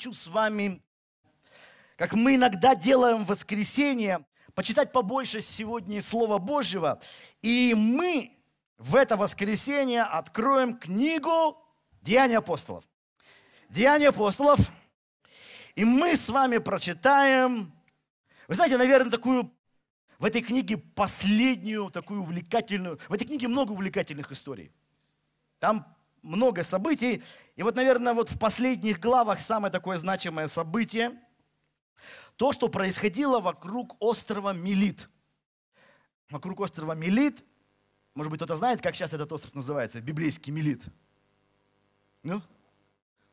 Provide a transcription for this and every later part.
хочу с вами, как мы иногда делаем в воскресенье, почитать побольше сегодня Слова Божьего. И мы в это воскресенье откроем книгу Деяния апостолов. Деяния апостолов. И мы с вами прочитаем, вы знаете, наверное, такую в этой книге последнюю такую увлекательную, в этой книге много увлекательных историй. Там много событий. И вот, наверное, вот в последних главах самое такое значимое событие – то, что происходило вокруг острова Мелит. Вокруг острова Мелит, может быть, кто-то знает, как сейчас этот остров называется, библейский Мелит. Ну,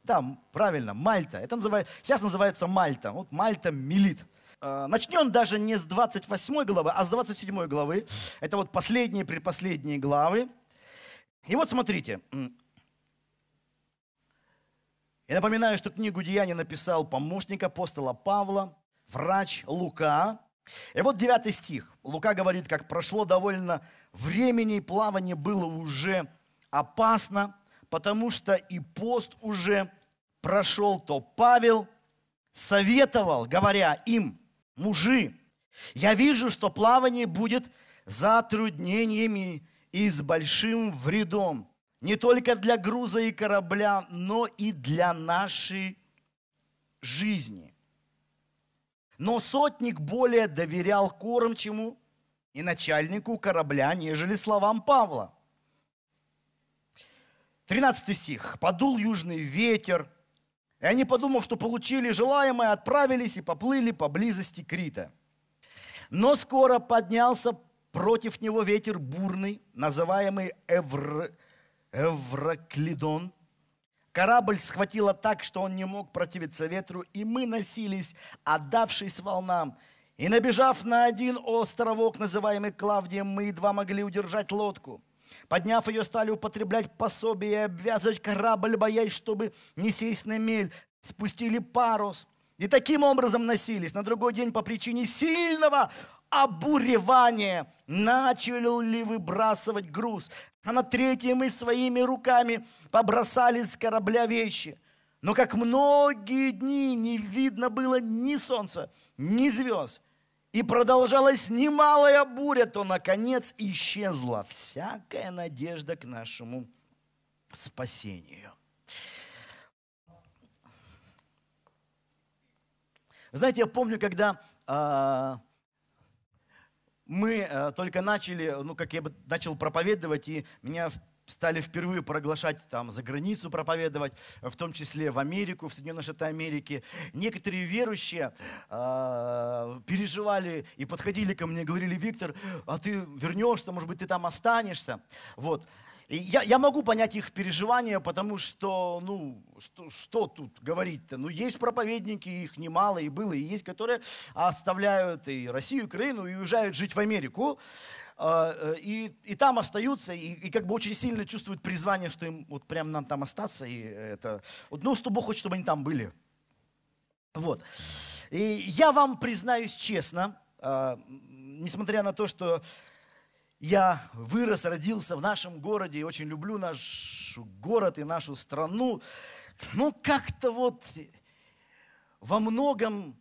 да, правильно, Мальта. Это называется, сейчас называется Мальта. Вот Мальта, Мелит. А, начнем даже не с 28 главы, а с 27 главы. Это вот последние, предпоследние главы. И вот смотрите. Я напоминаю, что книгу Деяний написал помощник апостола Павла, врач Лука. И вот 9 стих. Лука говорит, как прошло довольно времени, плавание было уже опасно, потому что и пост уже прошел, то Павел советовал, говоря им, мужи, я вижу, что плавание будет затруднениями и с большим вредом, не только для груза и корабля, но и для нашей жизни. Но сотник более доверял кормчему и начальнику корабля, нежели словам Павла. 13 стих. «Подул южный ветер, и они, подумав, что получили желаемое, отправились и поплыли поблизости Крита. Но скоро поднялся против него ветер бурный, называемый Эвр... Эвроклидон, Корабль схватило так, что он не мог противиться ветру, и мы носились, отдавшись волнам. И набежав на один островок, называемый Клавдием, мы едва могли удержать лодку. Подняв ее, стали употреблять пособие и обвязывать корабль, боясь, чтобы не сесть на мель. Спустили парус. И таким образом носились. На другой день по причине сильного обуревания начали выбрасывать груз. А на третье мы своими руками побросали с корабля вещи. Но как многие дни не видно было ни солнца, ни звезд, и продолжалась немалая буря, то, наконец, исчезла всякая надежда к нашему спасению. Знаете, я помню, когда а, мы э, только начали, ну, как я бы начал проповедовать, и меня стали впервые проглашать там за границу проповедовать, в том числе в Америку, в Соединенные Штаты Америки. Некоторые верующие э, переживали и подходили ко мне, говорили, Виктор, а ты вернешься, может быть, ты там останешься. Вот. Я, я могу понять их переживания, потому что, ну, что, что тут говорить-то? Ну, есть проповедники, их немало и было, и есть, которые оставляют и Россию, и Украину, и уезжают жить в Америку, а, э, и, и там остаются, и, и как бы очень сильно чувствуют призвание, что им вот прям нам там остаться, и это, вот, ну, что Бог хочет, чтобы они там были. Вот. И я вам признаюсь честно, а, несмотря на то, что я вырос, родился в нашем городе и очень люблю наш город и нашу страну. Но как-то вот во многом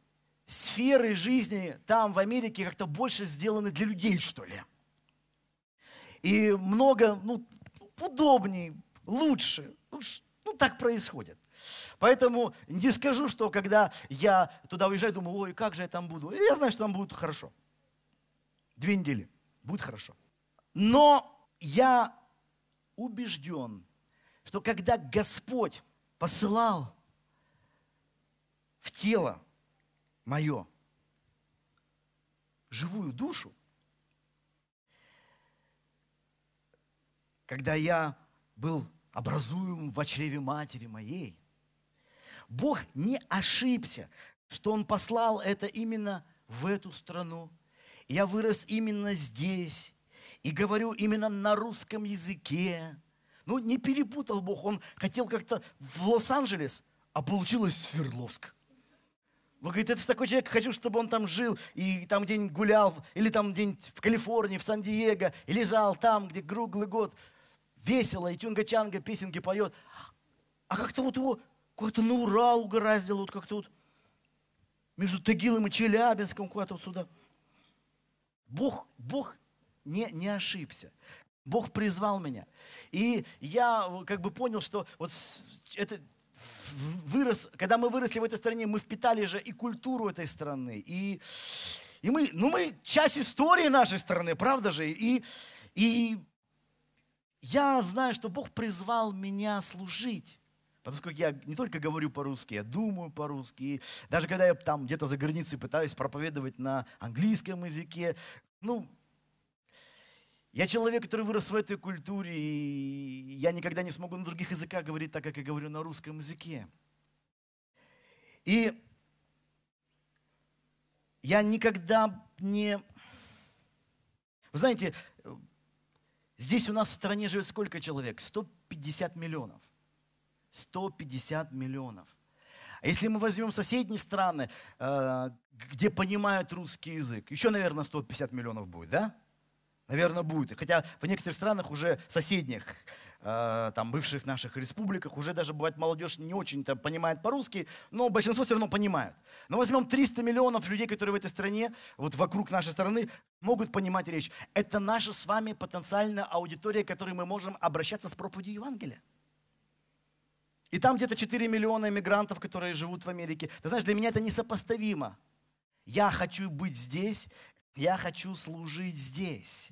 сферы жизни там, в Америке, как-то больше сделаны для людей, что ли. И много, ну, удобнее, лучше. Ну, ну так происходит. Поэтому не скажу, что когда я туда уезжаю, думаю, ой, как же я там буду. Я знаю, что там будет хорошо. Две недели. Будет хорошо. Но я убежден, что когда Господь посылал в тело мое живую душу, когда я был образуем в чреве матери моей, Бог не ошибся, что Он послал это именно в эту страну. Я вырос именно здесь и говорю именно на русском языке. Ну, не перепутал Бог, он хотел как-то в Лос-Анджелес, а получилось Свердловск. Вы говорите, это такой человек, хочу, чтобы он там жил, и там где-нибудь гулял, или там где-нибудь в Калифорнии, в Сан-Диего, и лежал там, где круглый год, весело, и чунга-чанга песенки поет. А как-то вот его Куда-то на Урал угораздило, вот как-то вот между Тагилом и Челябинском куда-то вот сюда. Бог, Бог не, не ошибся. Бог призвал меня. И я как бы понял, что вот это вырос, когда мы выросли в этой стране, мы впитали же и культуру этой страны, и, и мы, ну мы часть истории нашей страны, правда же? И, и я знаю, что Бог призвал меня служить. Потому что я не только говорю по-русски, я думаю по-русски. И даже когда я там где-то за границей пытаюсь проповедовать на английском языке, ну, я человек, который вырос в этой культуре, и я никогда не смогу на других языках говорить так, как я говорю на русском языке. И я никогда не... Вы знаете, здесь у нас в стране живет сколько человек? 150 миллионов. 150 миллионов. А если мы возьмем соседние страны, э, где понимают русский язык, еще, наверное, 150 миллионов будет, да? Наверное, будет. Хотя в некоторых странах уже соседних, э, там, бывших наших республиках, уже даже бывает молодежь не очень-то понимает по-русски, но большинство все равно понимают. Но возьмем 300 миллионов людей, которые в этой стране, вот вокруг нашей страны, могут понимать речь. Это наша с вами потенциальная аудитория, к которой мы можем обращаться с проповедью Евангелия. И там где-то 4 миллиона иммигрантов, которые живут в Америке. Ты знаешь, для меня это несопоставимо. Я хочу быть здесь, я хочу служить здесь.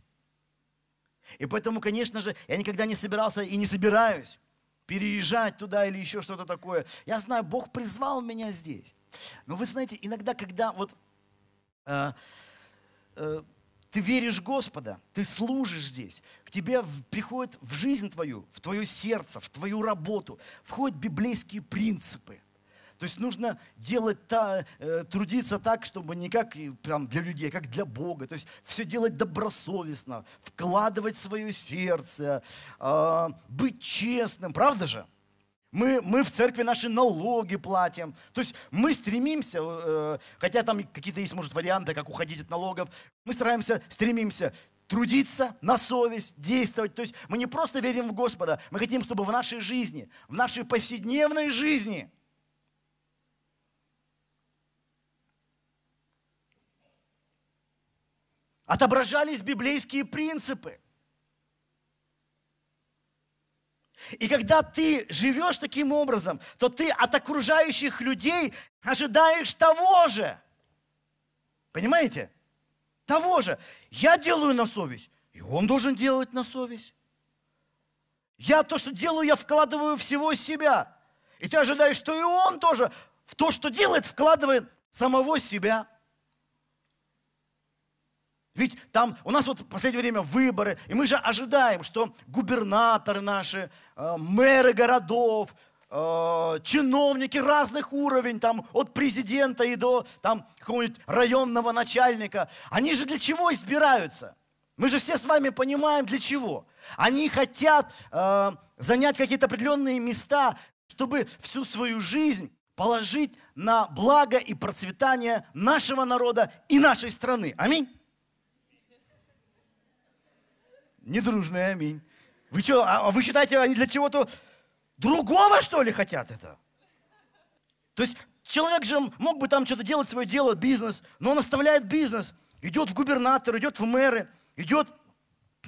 И поэтому, конечно же, я никогда не собирался и не собираюсь переезжать туда или еще что-то такое. Я знаю, Бог призвал меня здесь. Но вы знаете, иногда, когда вот э, э, ты веришь Господа, ты служишь здесь, к тебе приходят в жизнь твою, в твое сердце, в твою работу, входят библейские принципы. То есть нужно делать, та, э, трудиться так, чтобы не как прям для людей, а как для Бога. То есть все делать добросовестно, вкладывать свое сердце, э, быть честным, правда же? Мы, мы в церкви наши налоги платим. То есть мы стремимся, э, хотя там какие-то есть, может, варианты, как уходить от налогов, мы стараемся, стремимся трудиться на совесть, действовать. То есть мы не просто верим в Господа, мы хотим, чтобы в нашей жизни, в нашей повседневной жизни отображались библейские принципы. И когда ты живешь таким образом, то ты от окружающих людей ожидаешь того же. Понимаете? Того же. Я делаю на совесть, и он должен делать на совесть. Я то, что делаю, я вкладываю всего себя. И ты ожидаешь, что и он тоже в то, что делает, вкладывает самого себя. Ведь там у нас вот в последнее время выборы, и мы же ожидаем, что губернаторы наши, э, мэры городов, э, чиновники разных уровней, там от президента и до там какого-нибудь районного начальника, они же для чего избираются? Мы же все с вами понимаем, для чего. Они хотят э, занять какие-то определенные места, чтобы всю свою жизнь положить на благо и процветание нашего народа и нашей страны. Аминь. Недружный аминь. Вы что, а, а вы считаете, они для чего-то другого, что ли, хотят это? То есть человек же мог бы там что-то делать, свое дело, бизнес, но он оставляет бизнес, идет в губернатор, идет в мэры, идет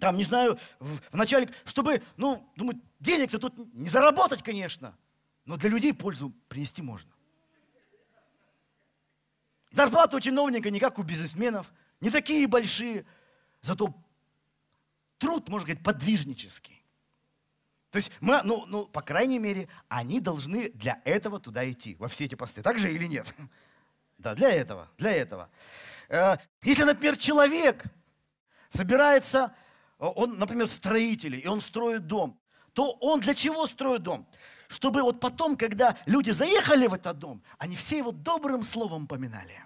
там, не знаю, в, в начальник, чтобы, ну, думаю, денег-то тут не заработать, конечно, но для людей пользу принести можно. Зарплаты у чиновника не как у бизнесменов, не такие большие, зато труд, можно сказать, подвижнический. То есть мы, ну, ну, по крайней мере, они должны для этого туда идти, во все эти посты. Так же или нет? Да, для этого, для этого. Э, если, например, человек собирается, он, например, строитель, и он строит дом, то он для чего строит дом? Чтобы вот потом, когда люди заехали в этот дом, они все его добрым словом поминали.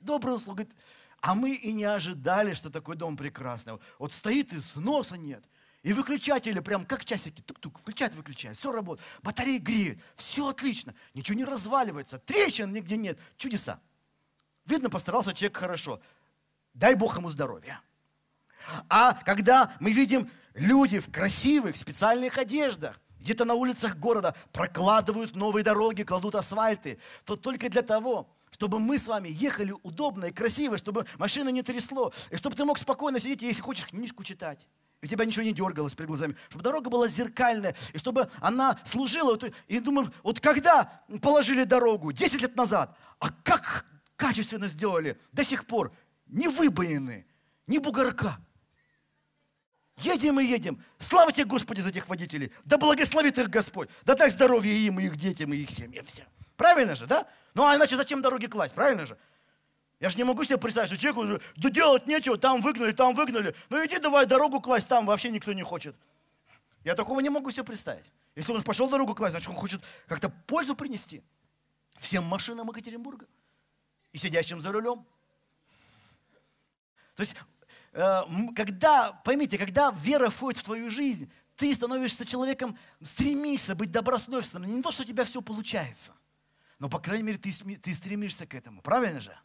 Добрым словом. Говорит, а мы и не ожидали, что такой дом прекрасный. Вот стоит и сноса нет. И выключатели прям как часики, тук-тук, включает, выключает, все работает. Батарея греет, все отлично, ничего не разваливается, трещин нигде нет, чудеса. Видно, постарался человек хорошо. Дай Бог ему здоровья. А когда мы видим люди в красивых специальных одеждах, где-то на улицах города прокладывают новые дороги, кладут асфальты, то только для того, чтобы мы с вами ехали удобно и красиво, чтобы машина не трясло, и чтобы ты мог спокойно сидеть, если хочешь книжку читать, и у тебя ничего не дергалось перед глазами, чтобы дорога была зеркальная, и чтобы она служила. И думаю, вот когда положили дорогу? 10 лет назад. А как качественно сделали? До сих пор не выбоины, ни бугорка. Едем и едем. Слава тебе, Господи, за этих водителей. Да благословит их Господь. Да дай здоровье им, и их детям, и их семьям. Все. Правильно же, да? Ну а иначе зачем дороги класть, правильно же? Я же не могу себе представить, что человеку уже, да делать нечего, там выгнали, там выгнали. Ну иди давай дорогу класть, там вообще никто не хочет. Я такого не могу себе представить. Если он пошел дорогу класть, значит он хочет как-то пользу принести всем машинам Екатеринбурга и сидящим за рулем. То есть, э, когда, поймите, когда вера входит в твою жизнь, ты становишься человеком, стремишься быть добросовестным. Не то, что у тебя все получается – но, по крайней мере, ты, ты стремишься к этому. Правильно же?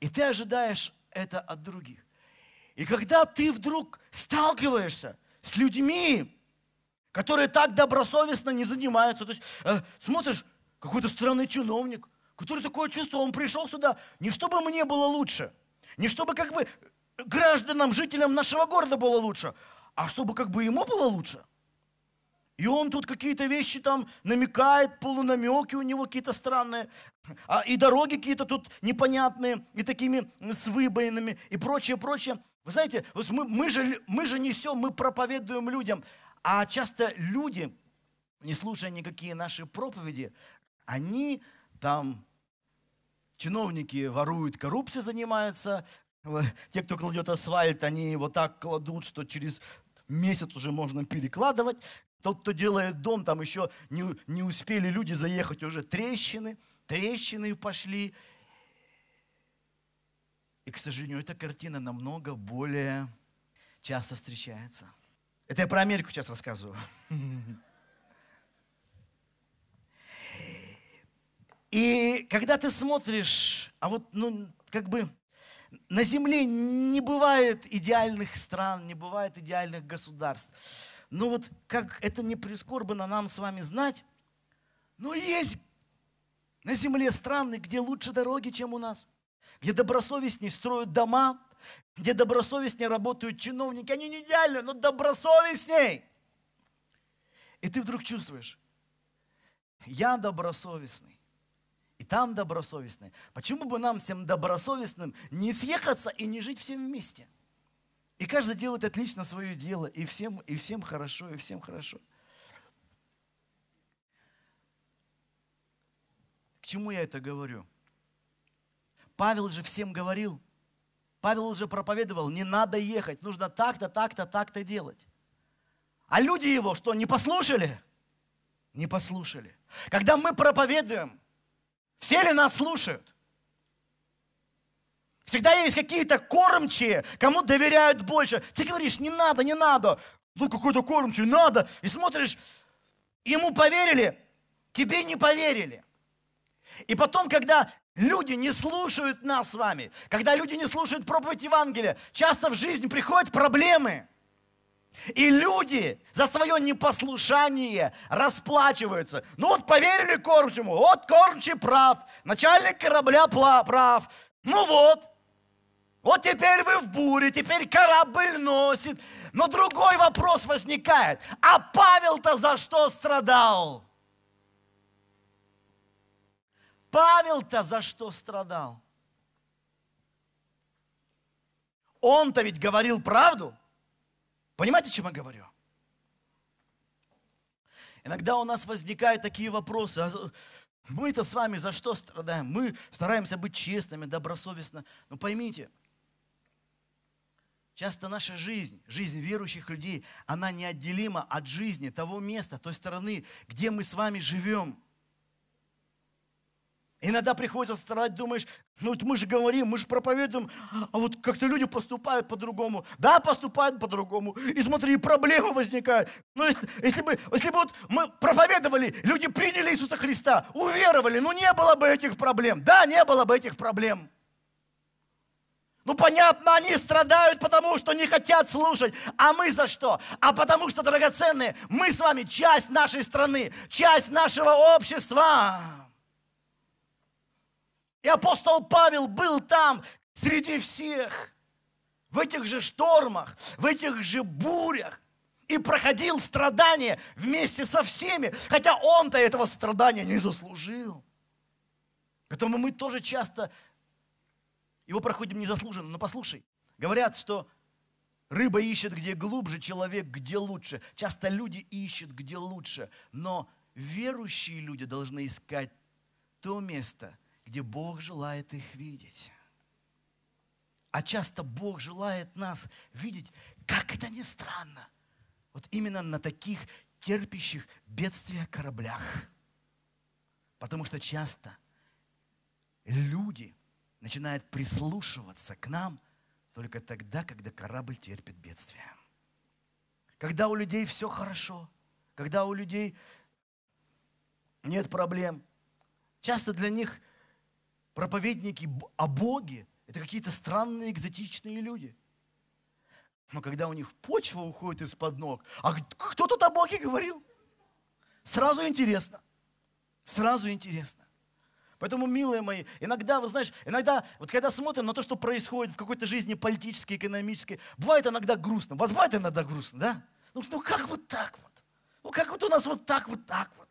И ты ожидаешь это от других. И когда ты вдруг сталкиваешься с людьми, которые так добросовестно не занимаются, то есть э, смотришь, какой-то странный чиновник, который такое чувство, он пришел сюда не чтобы мне было лучше, не чтобы как бы гражданам, жителям нашего города было лучше, а чтобы как бы ему было лучше. И он тут какие-то вещи там намекает, полунамеки у него какие-то странные. А, и дороги какие-то тут непонятные, и такими с выбоинами, и прочее, прочее. Вы знаете, мы, мы, же, мы же несем, мы проповедуем людям. А часто люди, не слушая никакие наши проповеди, они там, чиновники воруют, коррупцией занимаются, те, кто кладет асфальт, они его так кладут, что через месяц уже можно перекладывать. Тот, кто делает дом, там еще не, не успели люди заехать, уже трещины, трещины пошли. И, к сожалению, эта картина намного более часто встречается. Это я про Америку сейчас рассказываю. И когда ты смотришь, а вот, ну, как бы, на земле не бывает идеальных стран, не бывает идеальных государств. Но вот как это не прискорбно нам с вами знать, но есть на земле страны, где лучше дороги, чем у нас, где добросовестнее строят дома, где добросовестнее работают чиновники. Они не идеальны, но добросовестней. И ты вдруг чувствуешь, я добросовестный, и там добросовестный. Почему бы нам всем добросовестным не съехаться и не жить всем вместе? И каждый делает отлично свое дело, и всем, и всем хорошо, и всем хорошо. К чему я это говорю? Павел же всем говорил, Павел уже проповедовал, не надо ехать, нужно так-то, так-то, так-то делать. А люди его что, не послушали? Не послушали. Когда мы проповедуем, все ли нас слушают? Всегда есть какие-то кормчие, кому доверяют больше. Ты говоришь, не надо, не надо. Ну, какой-то кормчий, надо. И смотришь, ему поверили, тебе не поверили. И потом, когда люди не слушают нас с вами, когда люди не слушают проповедь Евангелия, часто в жизнь приходят проблемы. И люди за свое непослушание расплачиваются. Ну вот поверили кормчему, вот кормчий прав, начальник корабля прав. Ну вот, вот теперь вы в буре, теперь корабль носит. Но другой вопрос возникает. А Павел-то за что страдал? Павел-то за что страдал? Он-то ведь говорил правду. Понимаете, чем я говорю? Иногда у нас возникают такие вопросы. А мы-то с вами за что страдаем? Мы стараемся быть честными, добросовестно. Но поймите – Часто наша жизнь, жизнь верующих людей, она неотделима от жизни того места, той стороны, где мы с вами живем. Иногда приходится страдать, думаешь, ну вот мы же говорим, мы же проповедуем, а вот как-то люди поступают по-другому. Да, поступают по-другому. И смотри, проблемы возникают. Но если, если, бы, если бы вот мы проповедовали, люди приняли Иисуса Христа, уверовали, ну не было бы этих проблем. Да, не было бы этих проблем. Ну, понятно, они страдают, потому что не хотят слушать. А мы за что? А потому что, драгоценные, мы с вами часть нашей страны, часть нашего общества. И апостол Павел был там среди всех, в этих же штормах, в этих же бурях. И проходил страдания вместе со всеми, хотя он-то этого страдания не заслужил. Поэтому мы тоже часто его проходим незаслуженно. Но послушай, говорят, что рыба ищет где глубже, человек где лучше. Часто люди ищут где лучше. Но верующие люди должны искать то место, где Бог желает их видеть. А часто Бог желает нас видеть, как это ни странно, вот именно на таких терпящих бедствия кораблях. Потому что часто люди начинают прислушиваться к нам только тогда, когда корабль терпит бедствие. Когда у людей все хорошо, когда у людей нет проблем. Часто для них проповедники о Боге – это какие-то странные, экзотичные люди. Но когда у них почва уходит из-под ног, а кто тут о Боге говорил? Сразу интересно. Сразу интересно. Поэтому, милые мои, иногда, вы знаешь, иногда, вот когда смотрим на то, что происходит в какой-то жизни политической, экономической, бывает иногда грустно. Вас бывает иногда грустно, да? Ну, ну как вот так вот? Ну как вот у нас вот так, вот так вот?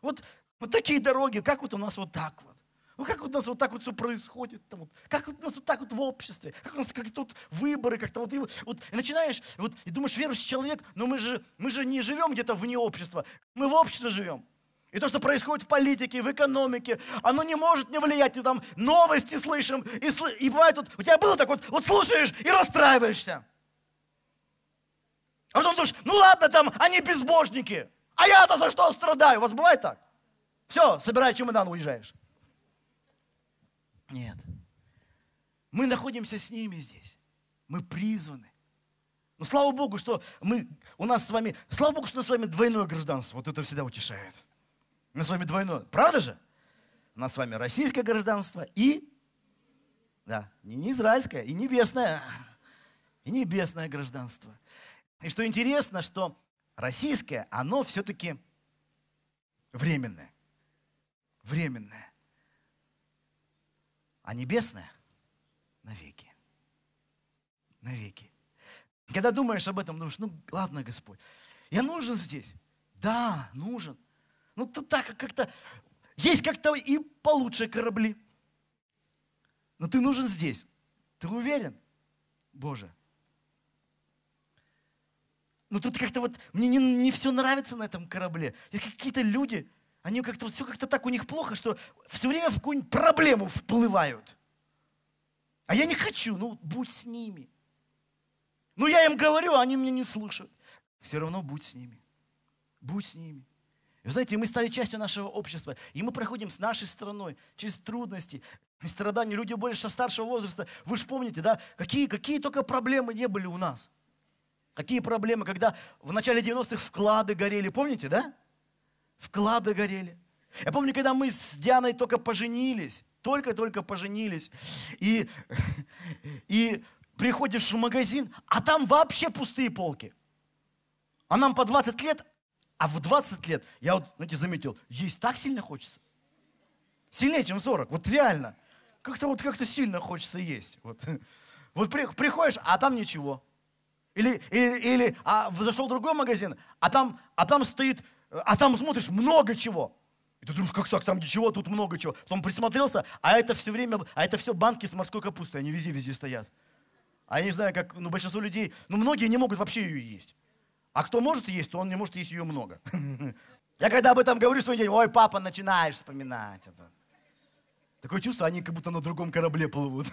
Вот, вот такие дороги, как вот у нас вот так вот? Ну как вот у нас вот так вот все происходит? Там, вот, как вот у нас вот так вот в обществе? Как у нас как тут выборы как-то вот, и, вот и начинаешь, вот, и думаешь, верующий человек, но мы же, мы же не живем где-то вне общества, мы в обществе живем. И то, что происходит в политике, в экономике, оно не может не влиять. Ты там новости слышим. И, и бывает, вот, у тебя было так вот, вот слушаешь и расстраиваешься. А потом думаешь, ну ладно, там, они безбожники. А я-то за что страдаю? У вас бывает так? Все, собирай чемодан, уезжаешь. Нет. Мы находимся с ними здесь. Мы призваны. Но слава Богу, что мы, у нас с вами, слава Богу, что у нас с вами двойное гражданство. Вот это всегда утешает. Мы с вами двойное. Правда же? У нас с вами российское гражданство и, да, не, не израильское, и небесное, и небесное гражданство. И что интересно, что российское, оно все-таки временное. Временное. А небесное навеки. Навеки. Когда думаешь об этом, думаешь, ну ладно, Господь, я нужен здесь. Да, нужен. Ну, то так как-то, есть как-то и получше корабли. Но ты нужен здесь. Ты уверен? Боже. Но тут как-то вот, мне не, не все нравится на этом корабле. Есть какие-то люди, они как-то вот все как-то так у них плохо, что все время в какую-нибудь проблему вплывают. А я не хочу, ну будь с ними. Ну я им говорю, а они меня не слушают. Все равно будь с ними. Будь с ними. Вы знаете, мы стали частью нашего общества, и мы проходим с нашей страной через трудности, страдания. Люди больше старшего возраста, вы же помните, да, какие, какие только проблемы не были у нас. Какие проблемы, когда в начале 90-х вклады горели, помните, да? Вклады горели. Я помню, когда мы с Дианой только поженились, только-только поженились, и, и приходишь в магазин, а там вообще пустые полки. А нам по 20 лет, а в 20 лет, я вот, знаете, заметил, есть так сильно хочется. Сильнее, чем 40. Вот реально. Как-то вот как-то сильно хочется есть. Вот, вот при, приходишь, а там ничего. Или, или, или а, зашел в другой магазин, а там, а там стоит, а там смотришь много чего. И ты думаешь, как так, там ничего, тут много чего. Потом присмотрелся, а это все время, а это все банки с морской капустой, они везде-везде стоят. А я не знаю, как, ну, большинство людей, ну, многие не могут вообще ее есть. А кто может есть, то он не может есть ее много. Я когда об этом говорю своим детям, ой, папа, начинаешь вспоминать это. Такое чувство, они как будто на другом корабле плывут.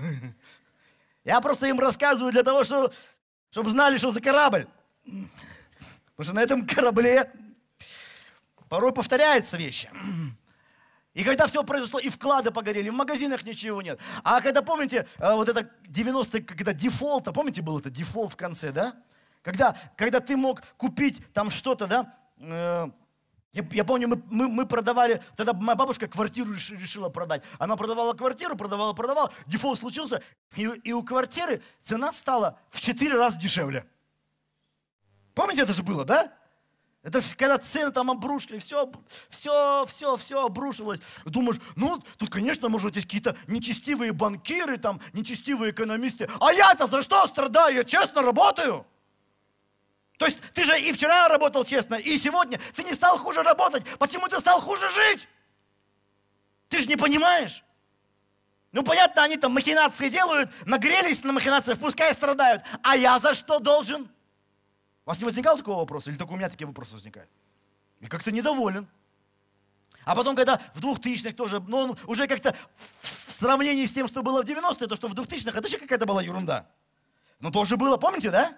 Я просто им рассказываю для того, что, чтобы знали, что за корабль. Потому что на этом корабле порой повторяются вещи. И когда все произошло, и вклады погорели, в магазинах ничего нет. А когда, помните, э, вот это 90-е, когда дефолт, помните, был это дефолт в конце, да? Когда, когда ты мог купить там что-то, да, э, Я, я помню, мы, мы, мы продавали, тогда моя бабушка квартиру решила продать. Она продавала квартиру, продавала, продавала, дефолт случился, и, и у квартиры цена стала в 4 раза дешевле. Помните, это же было, да? Это когда цены там обрушили, все, все, все, все обрушилось. Думаешь, ну, тут, конечно, может быть, есть какие-то нечестивые банкиры, там, нечестивые экономисты. А я-то за что страдаю? Я честно работаю. То есть ты же и вчера работал честно, и сегодня. Ты не стал хуже работать. Почему ты стал хуже жить? Ты же не понимаешь. Ну, понятно, они там махинации делают, нагрелись на махинациях, пускай страдают. А я за что должен? У вас не возникало такого вопроса? Или только у меня такие вопросы возникают? И как-то недоволен. А потом, когда в 2000-х тоже, ну, он уже как-то в сравнении с тем, что было в 90-е, то, что в 2000-х, это же какая-то была ерунда. Ну, тоже было, помните, да?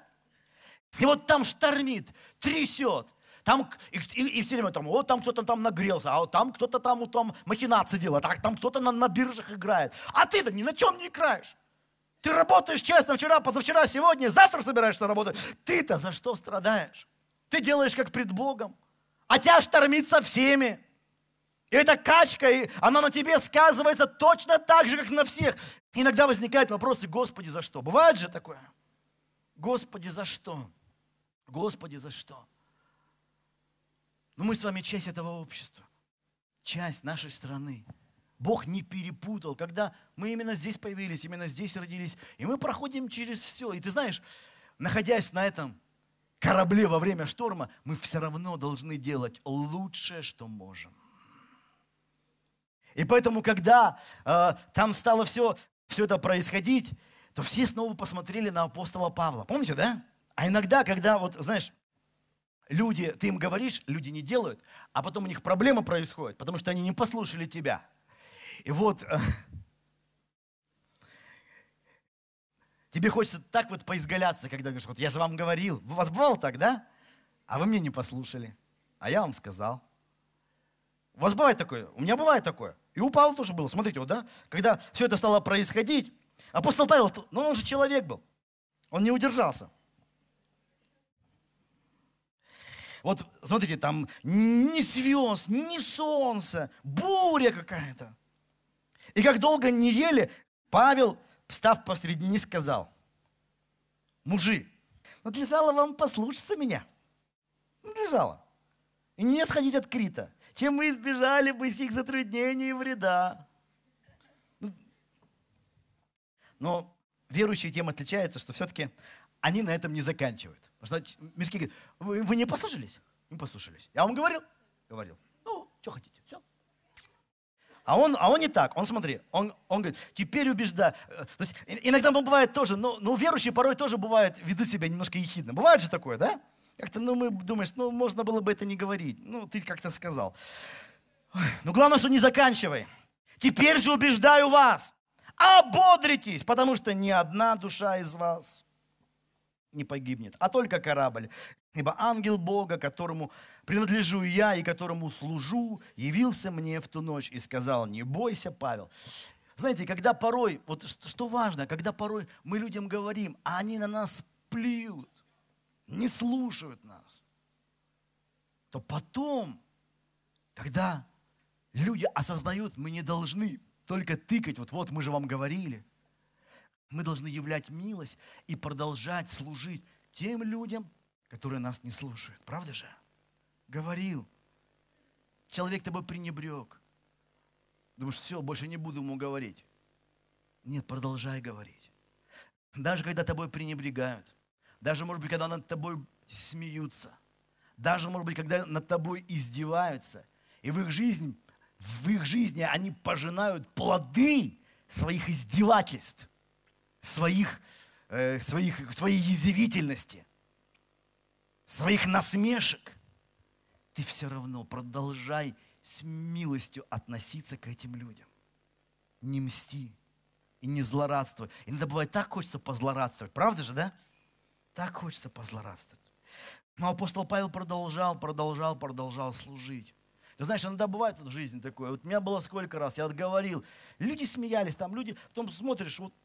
И вот там штормит, трясет. Там, и, и, и все время там, вот там кто-то там нагрелся, а вот там кто-то там, вот, там махинации делает, а там кто-то на, на биржах играет. А ты-то ни на чем не играешь. Ты работаешь честно вчера, позавчера, сегодня, завтра собираешься работать. Ты-то за что страдаешь? Ты делаешь как пред Богом. А тебя штормит со всеми. И эта качка, и она на тебе сказывается точно так же, как на всех. Иногда возникают вопросы, Господи, за что? Бывает же такое? Господи, за что? Господи, за что? Но ну, мы с вами часть этого общества, часть нашей страны. Бог не перепутал, когда мы именно здесь появились, именно здесь родились, и мы проходим через все. И ты знаешь, находясь на этом корабле во время шторма, мы все равно должны делать лучшее, что можем. И поэтому, когда э, там стало все, все это происходить, то все снова посмотрели на апостола Павла. Помните, да? А иногда, когда, вот, знаешь, люди, ты им говоришь, люди не делают, а потом у них проблема происходит, потому что они не послушали тебя – и вот э, тебе хочется так вот поизгаляться, когда говоришь, вот я же вам говорил, у вас бывало так, да? А вы мне не послушали, а я вам сказал. У вас бывает такое? У меня бывает такое. И у Павла тоже было. Смотрите, вот, да? Когда все это стало происходить, апостол Павел, ну он же человек был. Он не удержался. Вот смотрите, там ни звезд, ни солнца, буря какая-то. И как долго не ели, Павел, встав посредине, сказал, мужи, надлежало вам послушаться меня. Надлежало. И не отходить от Крита, чем мы избежали бы сих затруднений и вреда. Но верующие тем отличаются, что все-таки они на этом не заканчивают. Потому что миски говорят, вы, вы не послушались? Не послушались. Я вам говорил? Говорил. Ну, что хотите, все. А он, а он не так. Он, смотри, он, он говорит, теперь убежда. Э, то есть иногда бывает тоже, ну, ну верующие порой тоже бывают, ведут себя немножко ехидно. Бывает же такое, да? Как-то, ну, мы думаешь, ну, можно было бы это не говорить. Ну, ты как-то сказал. Ну, главное, что не заканчивай. Теперь же убеждаю вас, ободритесь, потому что ни одна душа из вас не погибнет, а только корабль. Ибо ангел Бога, которому принадлежу я и которому служу, явился мне в ту ночь и сказал, не бойся, Павел. Знаете, когда порой, вот что важно, когда порой мы людям говорим, а они на нас плюют, не слушают нас, то потом, когда люди осознают, мы не должны только тыкать, вот вот мы же вам говорили, мы должны являть милость и продолжать служить тем людям, которые нас не слушают. Правда же? Говорил. Человек тобой пренебрег. Думаешь, все, больше не буду ему говорить. Нет, продолжай говорить. Даже когда тобой пренебрегают. Даже, может быть, когда над тобой смеются. Даже, может быть, когда над тобой издеваются. И в их жизни, в их жизни они пожинают плоды своих издевательств, своих, э, своих, своей язвительности своих насмешек, ты все равно продолжай с милостью относиться к этим людям. Не мсти и не злорадствуй. Иногда бывает так хочется позлорадствовать, правда же, да? Так хочется позлорадствовать. Но апостол Павел продолжал, продолжал, продолжал служить. Ты знаешь, иногда бывает в жизни такое. Вот у меня было сколько раз, я вот говорил, люди смеялись, там люди, потом смотришь, вот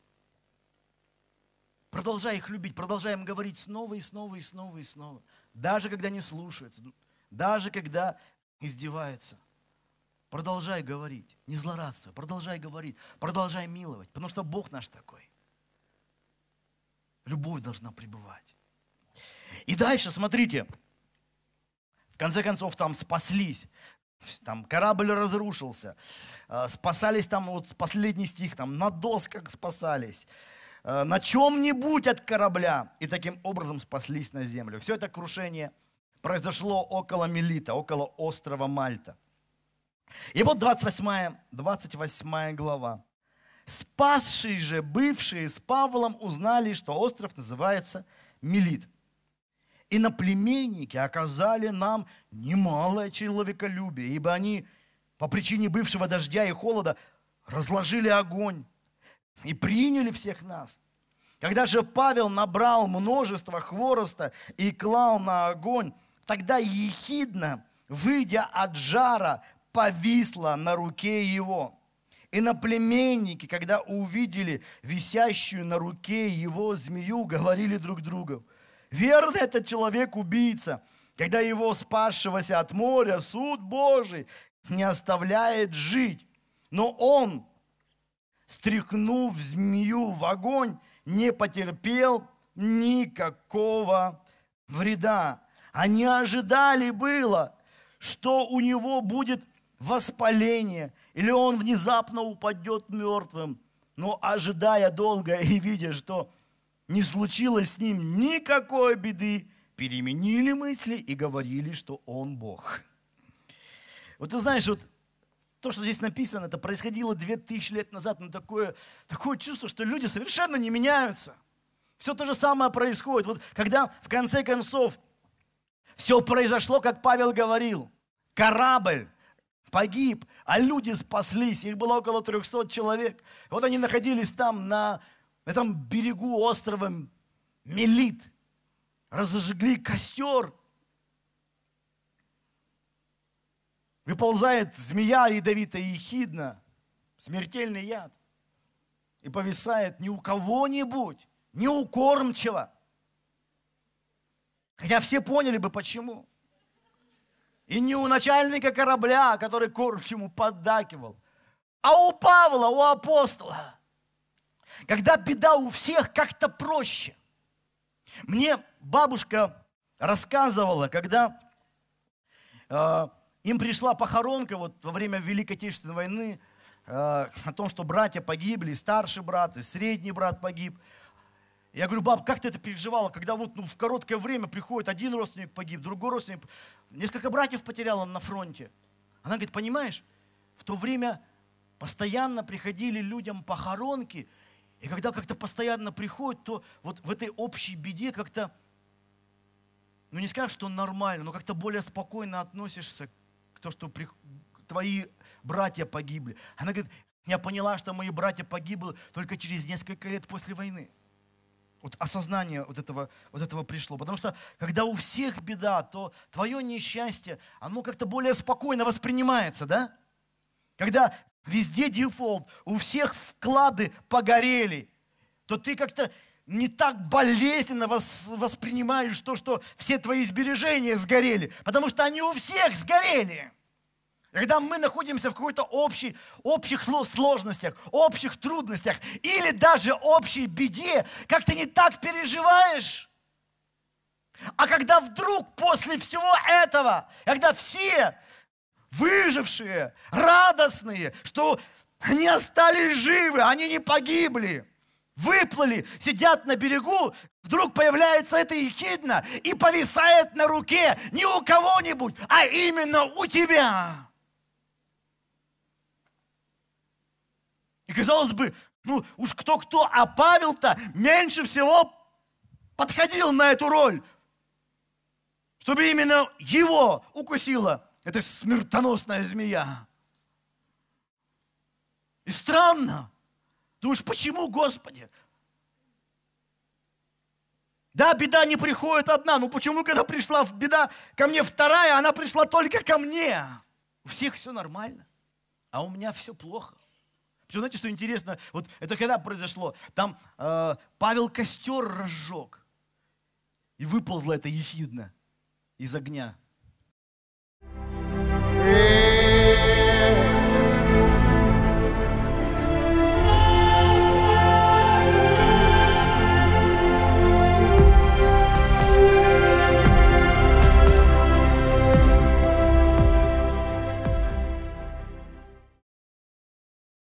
Продолжай их любить, продолжай им говорить снова и снова и снова и снова. Даже когда не слушаются, даже когда издеваются. Продолжай говорить, не злорадствуй, продолжай говорить, продолжай миловать, потому что Бог наш такой. Любовь должна пребывать. И дальше, смотрите, в конце концов там спаслись, там корабль разрушился, э, спасались там, вот последний стих, там на досках спасались, на чем-нибудь от корабля, и таким образом спаслись на землю. Все это крушение произошло около Мелита, около острова Мальта. И вот 28, 28 глава. Спасшие же, бывшие с Павлом, узнали, что остров называется Мелит. И наплеменники оказали нам немалое человеколюбие, ибо они по причине бывшего дождя и холода разложили огонь и приняли всех нас. Когда же Павел набрал множество хвороста и клал на огонь, тогда ехидно, выйдя от жара, повисла на руке его. И наплеменники, когда увидели висящую на руке его змею, говорили друг другу, верно этот человек убийца, когда его спасшегося от моря суд Божий не оставляет жить. Но он, стряхнув змею в огонь, не потерпел никакого вреда. Они ожидали было, что у него будет воспаление, или он внезапно упадет мертвым. Но ожидая долго и видя, что не случилось с ним никакой беды, переменили мысли и говорили, что он Бог. Вот ты знаешь, вот то, что здесь написано, это происходило две тысячи лет назад, но такое, такое чувство, что люди совершенно не меняются. Все то же самое происходит. Вот когда в конце концов все произошло, как Павел говорил, корабль погиб, а люди спаслись. Их было около 300 человек. Вот они находились там, на этом берегу острова Мелит. Разожгли костер. Выползает змея ядовитая и ехидна, смертельный яд. И повисает не у кого-нибудь, не у кормчего. Хотя все поняли бы почему. И не у начальника корабля, который ему поддакивал, а у Павла, у апостола. Когда беда у всех, как-то проще. Мне бабушка рассказывала, когда э, им пришла похоронка вот во время Великой Отечественной войны, э, о том, что братья погибли, старший брат и средний брат погиб – я говорю, баб, как ты это переживала, когда вот ну, в короткое время приходит один родственник погиб, другой родственник, несколько братьев потеряла на фронте. Она говорит, понимаешь, в то время постоянно приходили людям похоронки, и когда как-то постоянно приходят, то вот в этой общей беде как-то, ну не скажешь, что нормально, но как-то более спокойно относишься тому, что при... твои братья погибли. Она говорит, я поняла, что мои братья погибли только через несколько лет после войны. Вот осознание вот этого, вот этого пришло. Потому что когда у всех беда, то твое несчастье, оно как-то более спокойно воспринимается, да? Когда везде дефолт, у всех вклады погорели, то ты как-то не так болезненно воспринимаешь то, что все твои сбережения сгорели, потому что они у всех сгорели. Когда мы находимся в какой-то общей, общих сложностях, общих трудностях или даже общей беде, как ты не так переживаешь. А когда вдруг после всего этого, когда все выжившие, радостные, что они остались живы, они не погибли, выплыли, сидят на берегу, вдруг появляется это ехидно и повисает на руке не у кого-нибудь, а именно у тебя. И казалось бы, ну уж кто-кто, а Павел-то меньше всего подходил на эту роль, чтобы именно его укусила эта смертоносная змея. И странно. Думаешь, почему, Господи? Да, беда не приходит одна, но почему, когда пришла беда ко мне вторая, она пришла только ко мне? У всех все нормально, а у меня все плохо. Все, знаете, что интересно? Вот это когда произошло? Там э, Павел костер разжег, и выползла это ехидно из огня. Yeah.